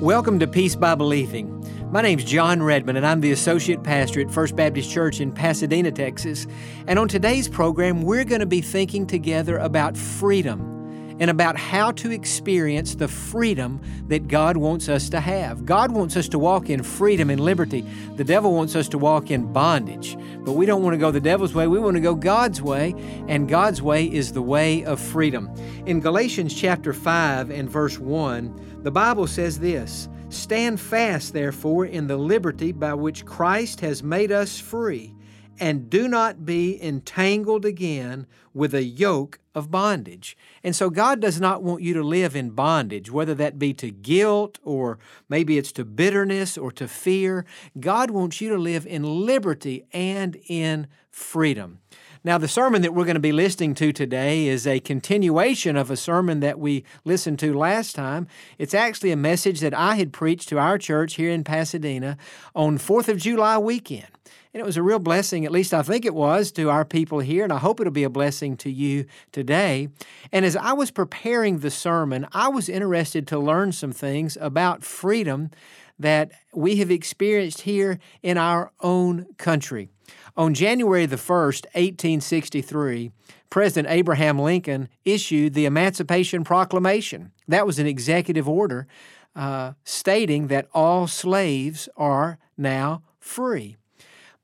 Welcome to Peace by Believing. My name's Jon Redmond, and I'm the Associate Pastor at First Baptist Church in Pasadena, Texas. And on today's program, we're going to be thinking together about freedom and about how to experience the freedom that God wants us to have. God wants us to walk in freedom and liberty. The devil wants us to walk in bondage. But we don't want to go the devil's way, we want to go God's way, and God's way is the way of freedom. In Galatians chapter 5 and verse 1, the Bible says this Stand fast, therefore, in the liberty by which Christ has made us free and do not be entangled again with a yoke of bondage. And so God does not want you to live in bondage, whether that be to guilt or maybe it's to bitterness or to fear. God wants you to live in liberty and in freedom. Now, the sermon that we're going to be listening to today is a continuation of a sermon that we listened to last time. It's actually a message that I had preached to our church here in Pasadena on 4th of July weekend. And it was a real blessing, at least I think it was, to our people here, and I hope it'll be a blessing to you today. And as I was preparing the sermon, I was interested to learn some things about freedom that we have experienced here in our own country. On January the 1st, 1863, President Abraham Lincoln issued the Emancipation Proclamation. That was an executive order uh, stating that all slaves are now free.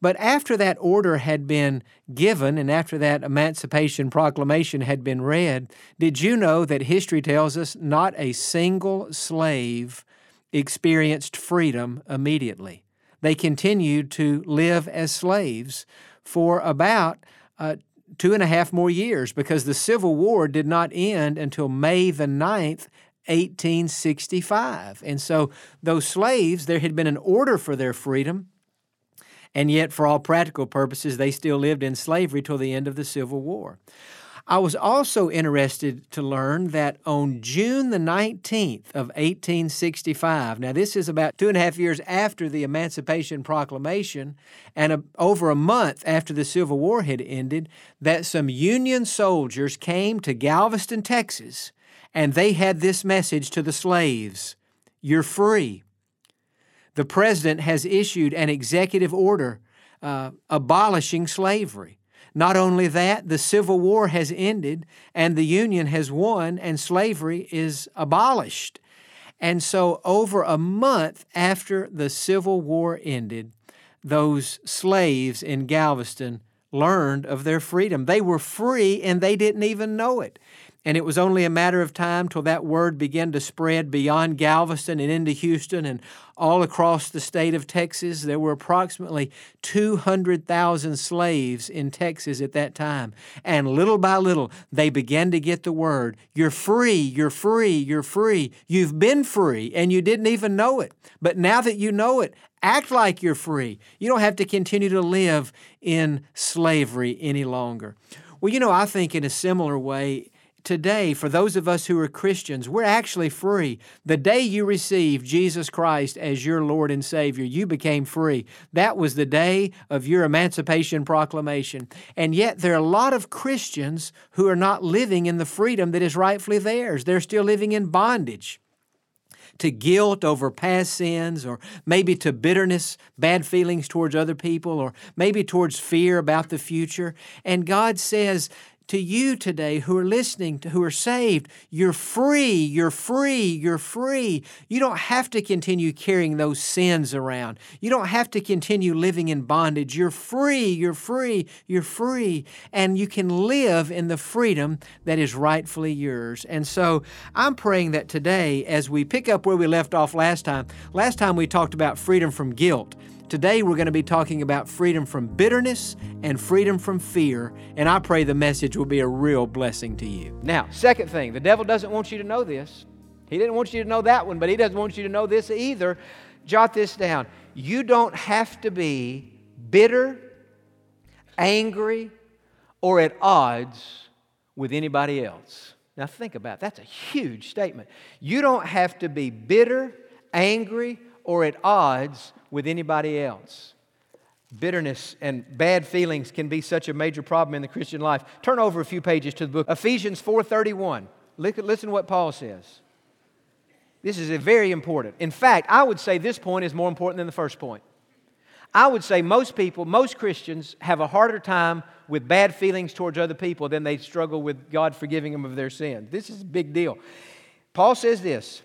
But after that order had been given and after that Emancipation Proclamation had been read, did you know that history tells us not a single slave experienced freedom immediately? They continued to live as slaves for about uh, two and a half more years because the Civil War did not end until May the 9th, 1865. And so those slaves, there had been an order for their freedom, and yet, for all practical purposes, they still lived in slavery till the end of the Civil War. I was also interested to learn that on June the 19th of 1865, now this is about two and a half years after the Emancipation Proclamation and a, over a month after the Civil War had ended, that some Union soldiers came to Galveston, Texas, and they had this message to the slaves You're free the president has issued an executive order uh, abolishing slavery. Not only that, the Civil War has ended and the Union has won and slavery is abolished. And so, over a month after the Civil War ended, those slaves in Galveston learned of their freedom. They were free and they didn't even know it. And it was only a matter of time till that word began to spread beyond Galveston and into Houston and all across the state of Texas. There were approximately 200,000 slaves in Texas at that time. And little by little, they began to get the word You're free, you're free, you're free. You've been free, and you didn't even know it. But now that you know it, act like you're free. You don't have to continue to live in slavery any longer. Well, you know, I think in a similar way, today, for those of us who are Christians, we're actually free. The day you received Jesus Christ as your Lord and Savior, you became free. That was the day of your emancipation proclamation. And yet, there are a lot of Christians who are not living in the freedom that is rightfully theirs. They're still living in bondage to guilt over past sins, or maybe to bitterness, bad feelings towards other people, or maybe towards fear about the future. And God says, to you today who are listening, to, who are saved, you're free, you're free, you're free. You don't have to continue carrying those sins around. You don't have to continue living in bondage. You're free, you're free, you're free, and you can live in the freedom that is rightfully yours. And so I'm praying that today, as we pick up where we left off last time, last time we talked about freedom from guilt. Today, we're going to be talking about freedom from bitterness and freedom from fear, and I pray the message will be a real blessing to you. Now, second thing, the devil doesn't want you to know this. He didn't want you to know that one, but he doesn't want you to know this either. Jot this down. You don't have to be bitter, angry, or at odds with anybody else. Now, think about it. that's a huge statement. You don't have to be bitter, angry, or at odds with anybody else. Bitterness and bad feelings can be such a major problem in the Christian life. Turn over a few pages to the book Ephesians 4:31. Listen to what Paul says. This is very important. In fact, I would say this point is more important than the first point. I would say most people, most Christians, have a harder time with bad feelings towards other people than they struggle with God forgiving them of their sins. This is a big deal. Paul says this,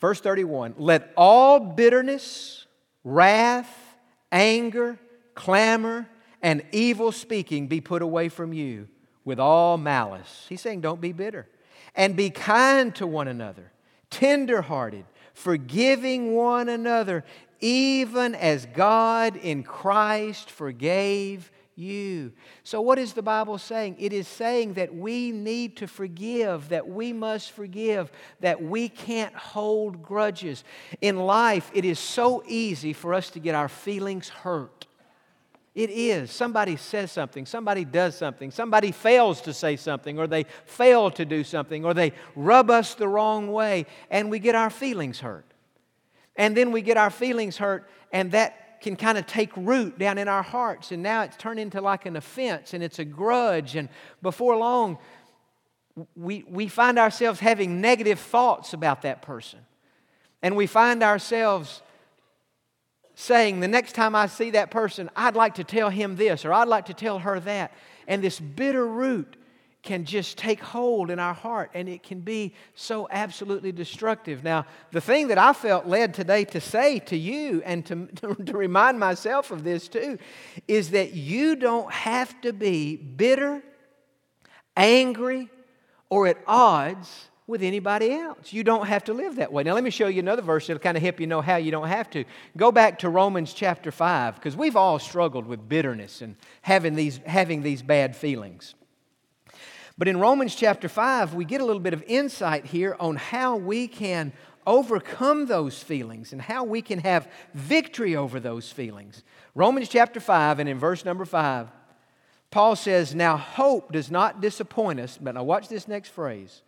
verse 31 Let all bitterness, wrath, anger, clamor, and evil speaking be put away from you with all malice. He's saying, don't be bitter. And be kind to one another, tenderhearted, forgiving one another, even as God in Christ forgave you. So, what is the Bible saying? It is saying that we need to forgive, that we must forgive, that we can't hold grudges. In life, it is so easy for us to get our feelings hurt. It is. Somebody says something, somebody does something, somebody fails to say something, or they fail to do something, or they rub us the wrong way, and we get our feelings hurt. And then we get our feelings hurt, and that can kind of take root down in our hearts, and now it's turned into like an offense, and it's a grudge, and before long, we, we find ourselves having negative thoughts about that person. And we find ourselves saying, the next time I see that person, I'd like to tell him this or I'd like to tell her that. And this bitter root can just take hold in our heart and it can be so absolutely destructive. Now, the thing that I felt led today to say to you and to, to, remind myself of this too is that you don't have to be bitter, angry, or at odds with anybody else. You don't have to live that way. Now, let me show you another verse that'll kind of help you know how you don't have to. Go back to Romans chapter 5, because we've all struggled with bitterness and having these, having these bad feelings. But in Romans chapter 5, we get a little bit of insight here on how we can overcome those feelings and how we can have victory over those feelings. Romans chapter 5, and in verse number 5, Paul says, Now hope does not disappoint us. But now watch this next phrase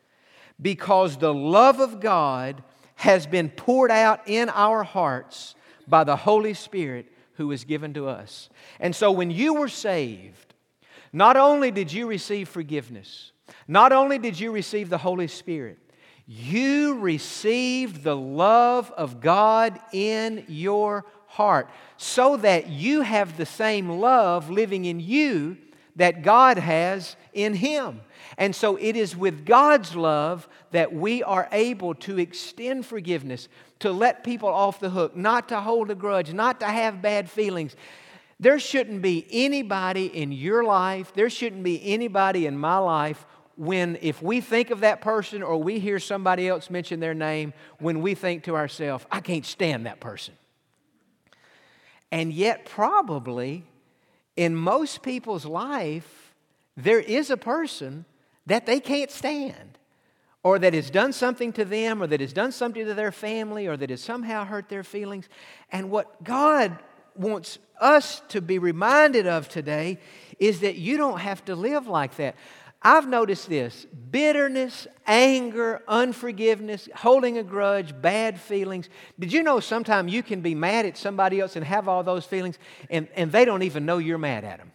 because the love of God has been poured out in our hearts by the Holy Spirit who is given to us. And so when you were saved, not only did you receive forgiveness, not only did you receive the Holy Spirit, you received the love of God in your heart so that you have the same love living in you that God has in Him. And so it is with God's love that we are able to extend forgiveness, to let people off the hook, not to hold a grudge, not to have bad feelings. There shouldn't be anybody in your life, there shouldn't be anybody in my life when, if we think of that person or we hear somebody else mention their name, when we think to ourselves, I can't stand that person. And yet, probably in most people's life, there is a person that they can't stand, or that has done something to them, or that has done something to their family, or that has somehow hurt their feelings. And what God wants us to be reminded of today is that you don't have to live like that. I've noticed this bitterness, anger, unforgiveness, holding a grudge, bad feelings. Did you know sometimes you can be mad at somebody else and have all those feelings and, and they don't even know you're mad at them?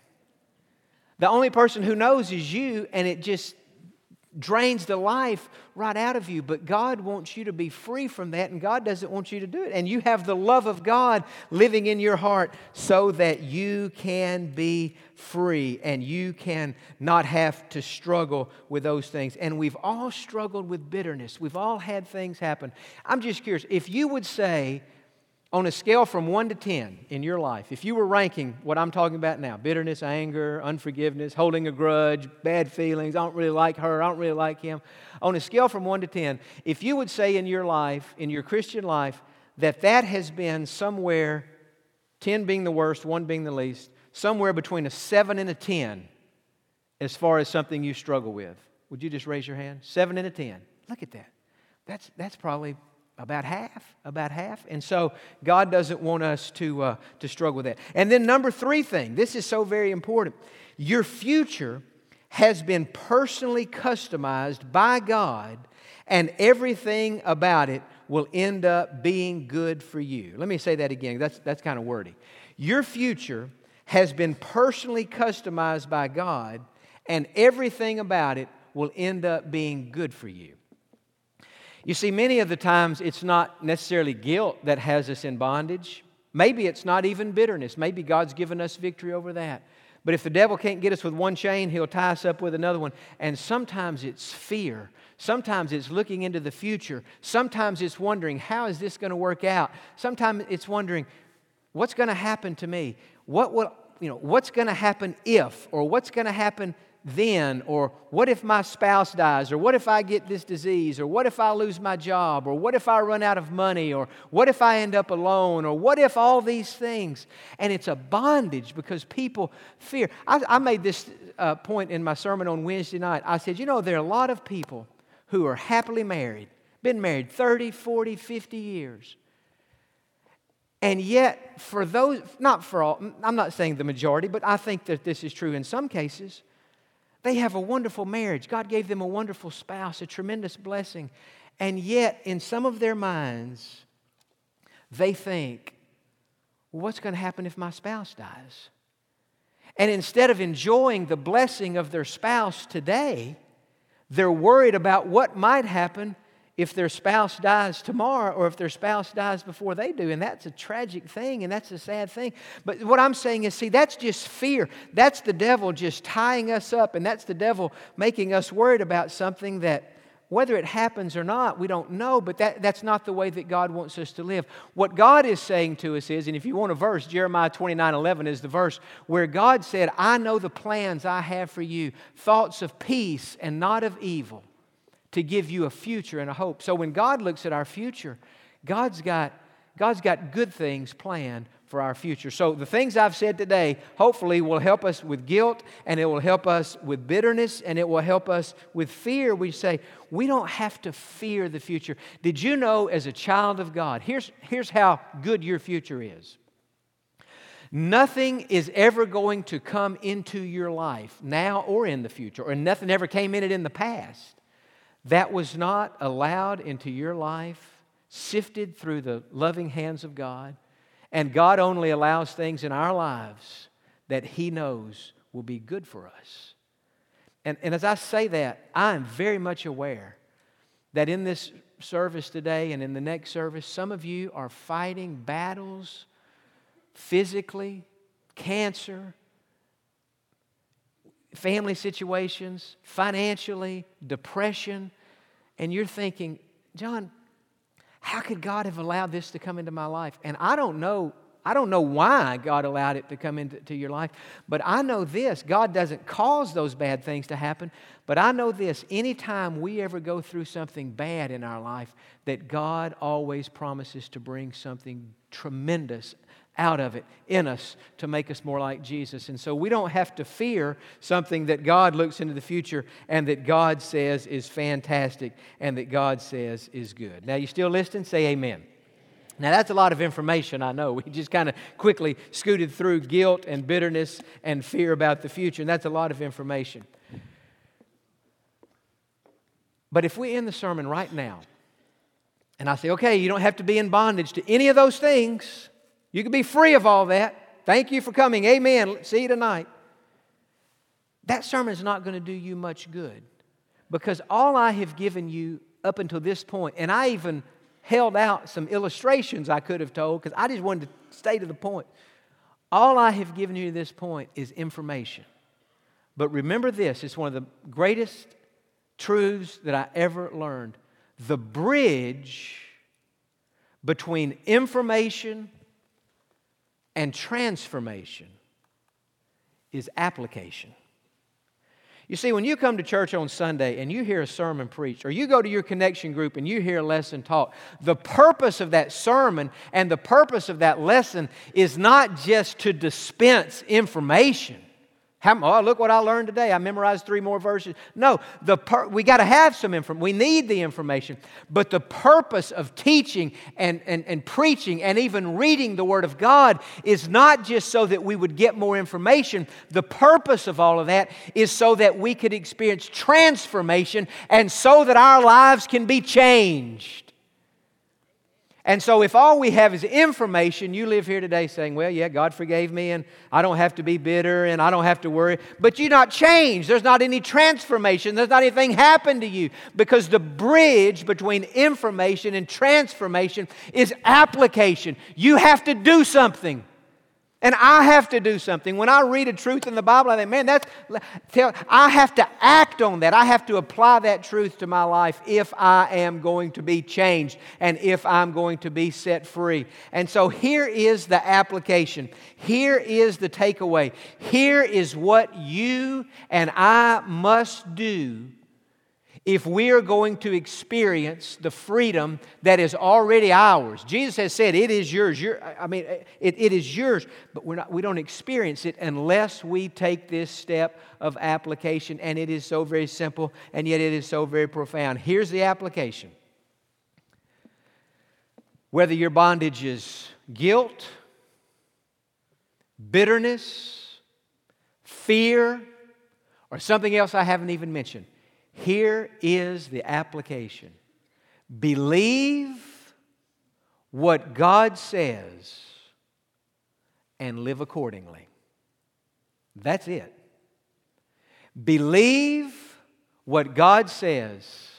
The only person who knows is you, and it just drains the life right out of you. But God wants you to be free from that, and God doesn't want you to do it. And you have the love of God living in your heart so that you can be free and you can not have to struggle with those things. And we've all struggled with bitterness, we've all had things happen. I'm just curious if you would say, on a scale from 1 to 10 in your life, if you were ranking what I'm talking about now bitterness, anger, unforgiveness, holding a grudge, bad feelings, I don't really like her, I don't really like him on a scale from 1 to 10, if you would say in your life, in your Christian life, that that has been somewhere, 10 being the worst, 1 being the least, somewhere between a 7 and a 10 as far as something you struggle with, would you just raise your hand? 7 and a 10. Look at that. That's, that's probably about half, about half. And so God doesn't want us to, uh, to struggle with that. And then, number three thing this is so very important your future has been personally customized by God, and everything about it will end up being good for you. Let me say that again. That's, that's kind of wordy. Your future has been personally customized by God, and everything about it will end up being good for you. You see, many of the times it's not necessarily guilt that has us in bondage. Maybe it's not even bitterness. Maybe God's given us victory over that. But if the devil can't get us with one chain, he'll tie us up with another one. And sometimes it's fear. Sometimes it's looking into the future. Sometimes it's wondering, how is this going to work out? Sometimes it's wondering, what's going to happen to me? What will, you know, what's going to happen if, or what's going to happen then? Or what if my spouse dies? Or what if I get this disease? Or what if I lose my job? Or what if I run out of money? Or what if I end up alone? Or what if all these things? And it's a bondage because people fear. I, I made this uh, point in my sermon on Wednesday night. I said, you know, there are a lot of people who are happily married, been married 30, 40, 50 years. And yet, for those, not for all, I'm not saying the majority, but I think that this is true in some cases. They have a wonderful marriage. God gave them a wonderful spouse, a tremendous blessing. And yet, in some of their minds, they think, well, what's going to happen if my spouse dies? And instead of enjoying the blessing of their spouse today, they're worried about what might happen if their spouse dies tomorrow or if their spouse dies before they do. And that's a tragic thing and that's a sad thing. But what I'm saying is, see, that's just fear. That's the devil just tying us up, and that's the devil making us worried about something that. Whether it happens or not, we don't know, but that, that's not the way that God wants us to live. What God is saying to us is, and if you want a verse, Jeremiah 29 11 is the verse where God said, I know the plans I have for you, thoughts of peace and not of evil to give you a future and a hope. So when God looks at our future, God's got, God's got good things planned for our future. So the things I've said today hopefully will help us with guilt and it will help us with bitterness and it will help us with fear. We say, we don't have to fear the future. Did you know as a child of God, here's, here's how good your future is. Nothing is ever going to come into your life now or in the future, or nothing ever came in it in the past that was not allowed into your life, sifted through the loving hands of God, and God only allows things in our lives that He knows will be good for us. And, and as I say that, I am very much aware that in this service today and in the next service, some of you are fighting battles physically, cancer, family situations, financially, depression, and you're thinking, Jon, how could God have allowed this to come into my life? And I don't know. I don't know why God allowed it to come into your life, but I know this God doesn't cause those bad things to happen. But I know this anytime we ever go through something bad in our life, that God always promises to bring something tremendous out of it in us to make us more like Jesus. And so we don't have to fear something that God looks into the future and that God says is fantastic and that God says is good. Now, you still listening? Say amen. Now, that's a lot of information, I know. We just kind of quickly scooted through guilt and bitterness and fear about the future, and that's a lot of information. But if we end the sermon right now, and I say, okay, you don't have to be in bondage to any of those things, you can be free of all that. Thank you for coming. Amen. See you tonight. That sermon is not going to do you much good because all I have given you up until this point, and I even held out some illustrations I could have told because I just wanted to stay to the point. All I have given you to this point is information. But remember this it's one of the greatest truths that I ever learned. The bridge between information and transformation is application. You see, when you come to church on Sunday and you hear a sermon preached, or you go to your connection group and you hear a lesson taught, the purpose of that sermon and the purpose of that lesson is not just to dispense information. How, oh, look what I learned today. I memorized three more verses. No, the per, we got to have some information. We need the information. But the purpose of teaching and, and, and preaching and even reading the Word of God is not just so that we would get more information. The purpose of all of that is so that we could experience transformation and so that our lives can be changed. And so, if all we have is information, you live here today saying, Well, yeah, God forgave me, and I don't have to be bitter, and I don't have to worry. But you're not changed. There's not any transformation. There's not anything happened to you because the bridge between information and transformation is application. You have to do something. And I have to do something. When I read a truth in the Bible, I think, man, that's, I have to act on that. I have to apply that truth to my life if I am going to be changed and if I'm going to be set free. And so here is the application. Here is the takeaway. Here is what you and I must do if we are going to experience the freedom that is already ours. Jesus has said, It is yours. I mean, it, it is yours, but we're not, we don't experience it unless we take this step of application. And it is so very simple, and yet it is so very profound. Here's the application whether your bondage is guilt, bitterness, fear, or something else I haven't even mentioned here is the application believe what God says and live accordingly. That's it. Believe what God says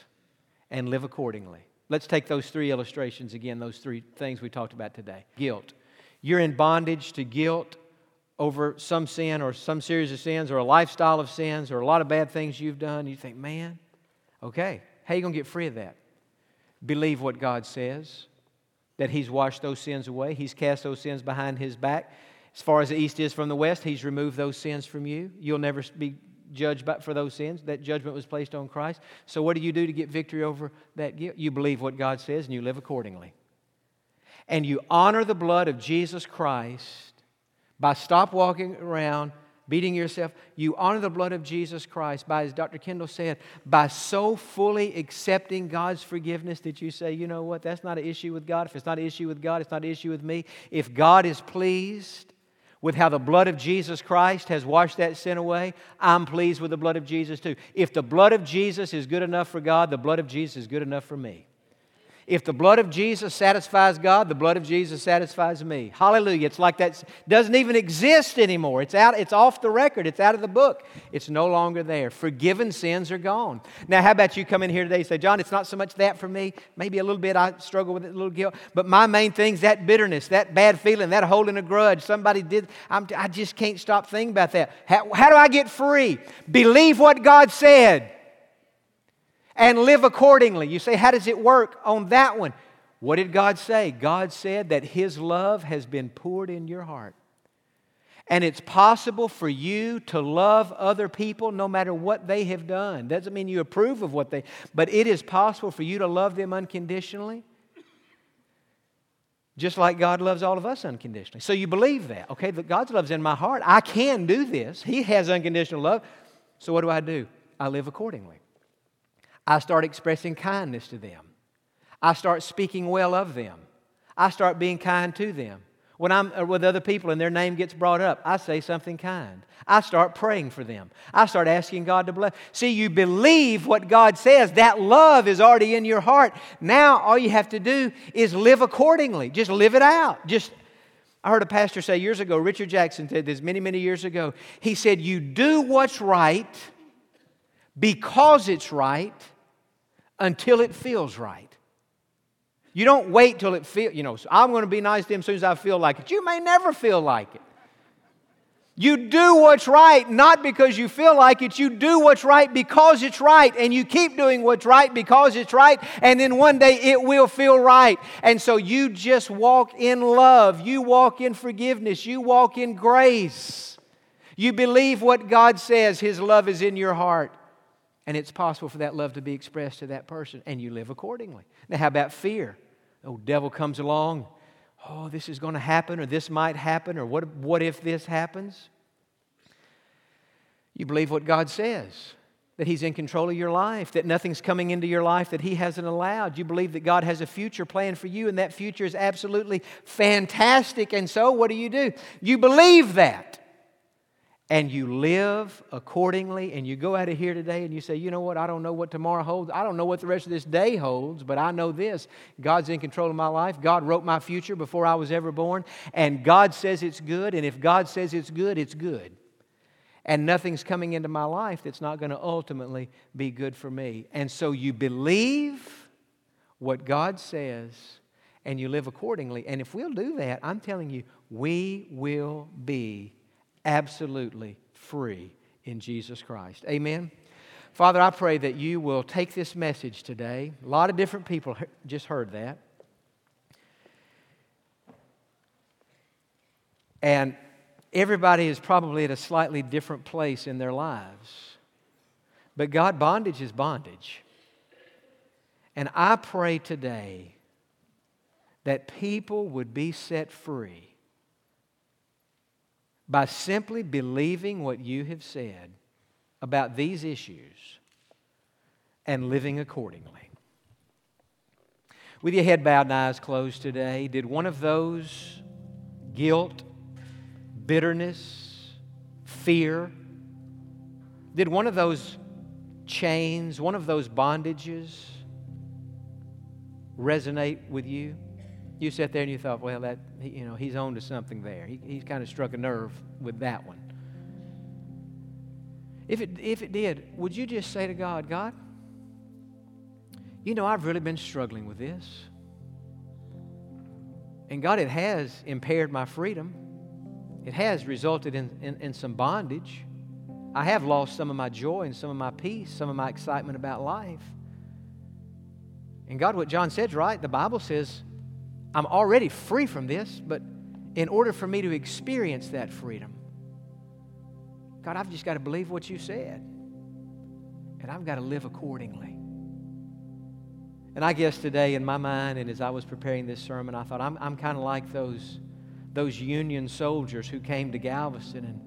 and live accordingly. Let's take those three illustrations again, those three things we talked about today. Guilt. You're in bondage to guilt over some sin or some series of sins or a lifestyle of sins or a lot of bad things you've done, you think, man, okay, how are you going to get free of that? Believe what God says, that He's washed those sins away, He's cast those sins behind His back. As far as the east is from the west, He's removed those sins from you. You'll never be judged for those sins. That judgment was placed on Christ. So, what do you do to get victory over that guilt? You believe what God says and you live accordingly. And you honor the blood of Jesus Christ by stop walking around beating yourself. You honor the blood of Jesus Christ by, as Dr. Kendall said, by so fully accepting God's forgiveness that you say, you know what, that's not an issue with God. If it's not an issue with God, it's not an issue with me. If God is pleased with how the blood of Jesus Christ has washed that sin away, I'm pleased with the blood of Jesus too. If the blood of Jesus is good enough for God, the blood of Jesus is good enough for me. If the blood of Jesus satisfies God, the blood of Jesus satisfies me. Hallelujah. It's like that doesn't even exist anymore. It's out, it's off the record, it's out of the book. It's no longer there. Forgiven sins are gone. Now, how about you come in here today and say, Jon, it's not so much that for me. Maybe a little bit I struggle with it, a little guilt. But my main thing is that bitterness, that bad feeling, that holding a grudge. Somebody did, I'm, i just can't stop thinking about that. How, how do I get free? Believe what God said and live accordingly. You say, how does it work on that one? What did God say? God said that His love has been poured in your heart. And it's possible for you to love other people no matter what they have done. Doesn't mean you approve of what they, but it is possible for you to love them unconditionally. Just like God loves all of us unconditionally. So you believe that, okay? That God's love's in my heart. I can do this. He has unconditional love. So what do I do? I live accordingly. I start expressing kindness to them. I start speaking well of them. I start being kind to them. When I'm uh, with other people and their name gets brought up, I say something kind. I start praying for them. I start asking God to bless. See, you believe what God says. That love is already in your heart. Now, all you have to do is live accordingly. Just live it out. Just I heard a pastor say years ago, Richard Jackson said this many, many years ago. He said, You do what's right because it's right until it feels right. You don't wait till it feels, you know, I'm going to be nice to him as soon as I feel like it. You may never feel like it. You do what's right not because you feel like it. You do what's right because it's right. And you keep doing what's right because it's right. And then one day it will feel right. And so you just walk in love. You walk in forgiveness. You walk in grace. You believe what God says. His love is in your heart. And it's possible for that love to be expressed to that person, and you live accordingly. Now, how about fear? Oh, devil comes along. Oh, this is going to happen, or this might happen, or what, what if this happens? You believe what God says, that He's in control of your life, that nothing's coming into your life that He hasn't allowed. You believe that God has a future plan for you, and that future is absolutely fantastic. And so, what do you do? You believe that and you live accordingly and you go out of here today and you say, you know what, I don't know what tomorrow holds. I don't know what the rest of this day holds, but I know this God's in control of my life. God wrote my future before I was ever born, and God says it's good. And if God says it's good, it's good. And nothing's coming into my life that's not going to ultimately be good for me. And so you believe what God says and you live accordingly. And if we'll do that, I'm telling you, we will be absolutely free in Jesus Christ. Amen. Father, I pray that you will take this message today. A lot of different people just heard that. And everybody is probably at a slightly different place in their lives. But God, bondage is bondage. And I pray today that people would be set free by simply believing what you have said about these issues and living accordingly. With your head bowed and eyes closed today, did one of those guilt, bitterness, fear, did one of those chains, one of those bondages resonate with you? You sat there and you thought, well, that, you know, he's on to something there. He, he's kind of struck a nerve with that one. If it, if it did, would you just say to God, God, you know, I've really been struggling with this. And God, it has impaired my freedom. It has resulted in, in, in, some bondage. I have lost some of my joy and some of my peace, some of my excitement about life. And God, what Jon said's right. The Bible says I'm already free from this, but in order for me to experience that freedom, God, I've just got to believe what you said. And I've got to live accordingly. And I guess today, in my mind, and as I was preparing this sermon, I thought I'm, I'm kind of like those, those Union soldiers who came to Galveston and,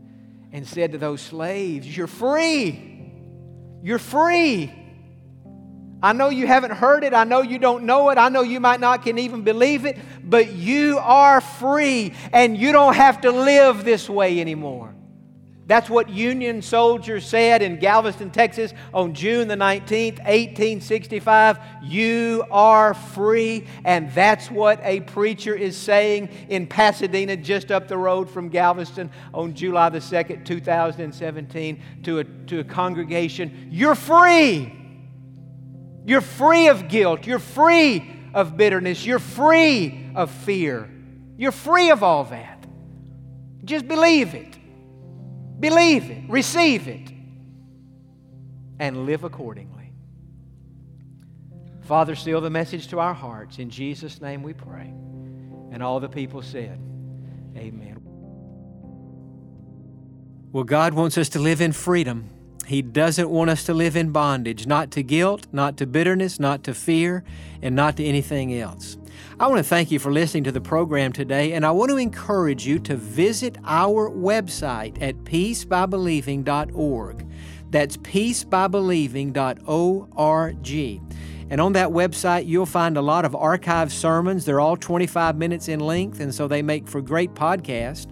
and said to those slaves, You're free. You're free. I know you haven't heard it. I know you don't know it. I know you might not can even believe it, but you are free and you don't have to live this way anymore. That's what Union soldiers said in Galveston, Texas on June the 19th, 1865. You are free. And that's what a preacher is saying in Pasadena, just up the road from Galveston on July the 2nd, 2017, to a, to a congregation. You're free. You're free of guilt. You're free of bitterness. You're free of fear. You're free of all that. Just believe it. Believe it. Receive it. And live accordingly. Father, seal the message to our hearts. In Jesus' name we pray. And all the people said, Amen. Well, God wants us to live in freedom. He doesn't want us to live in bondage, not to guilt, not to bitterness, not to fear, and not to anything else. I want to thank you for listening to the program today, and I want to encourage you to visit our website at peacebybelieving.org. That's peacebybelieving.org. And on that website, you'll find a lot of archived sermons. They're all 25 minutes in length, and so they make for great podcasts.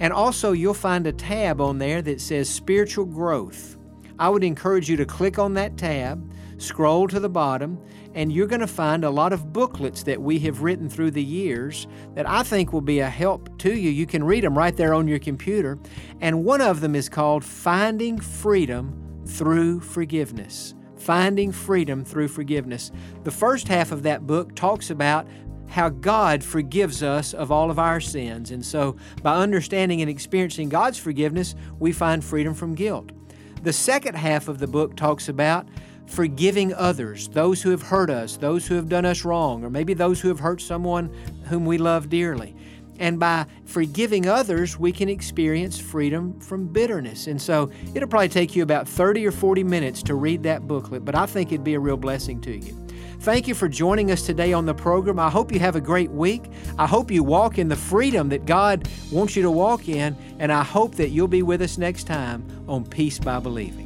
And also, you'll find a tab on there that says Spiritual Growth. I would encourage you to click on that tab, scroll to the bottom, and you're going to find a lot of booklets that we have written through the years that I think will be a help to you. You can read them right there on your computer. And one of them is called Finding Freedom Through Forgiveness. Finding Freedom Through Forgiveness. The first half of that book talks about how God forgives us of all of our sins. And so, by understanding and experiencing God's forgiveness, we find freedom from guilt. The second half of the book talks about forgiving others, those who have hurt us, those who have done us wrong, or maybe those who have hurt someone whom we love dearly. And by forgiving others, we can experience freedom from bitterness. And so it'll probably take you about 30 or 40 minutes to read that booklet, but I think it'd be a real blessing to you. Thank you for joining us today on the program. I hope you have a great week. I hope you walk in the freedom that God wants you to walk in and I hope that you'll be with us next time on Peace by Believing.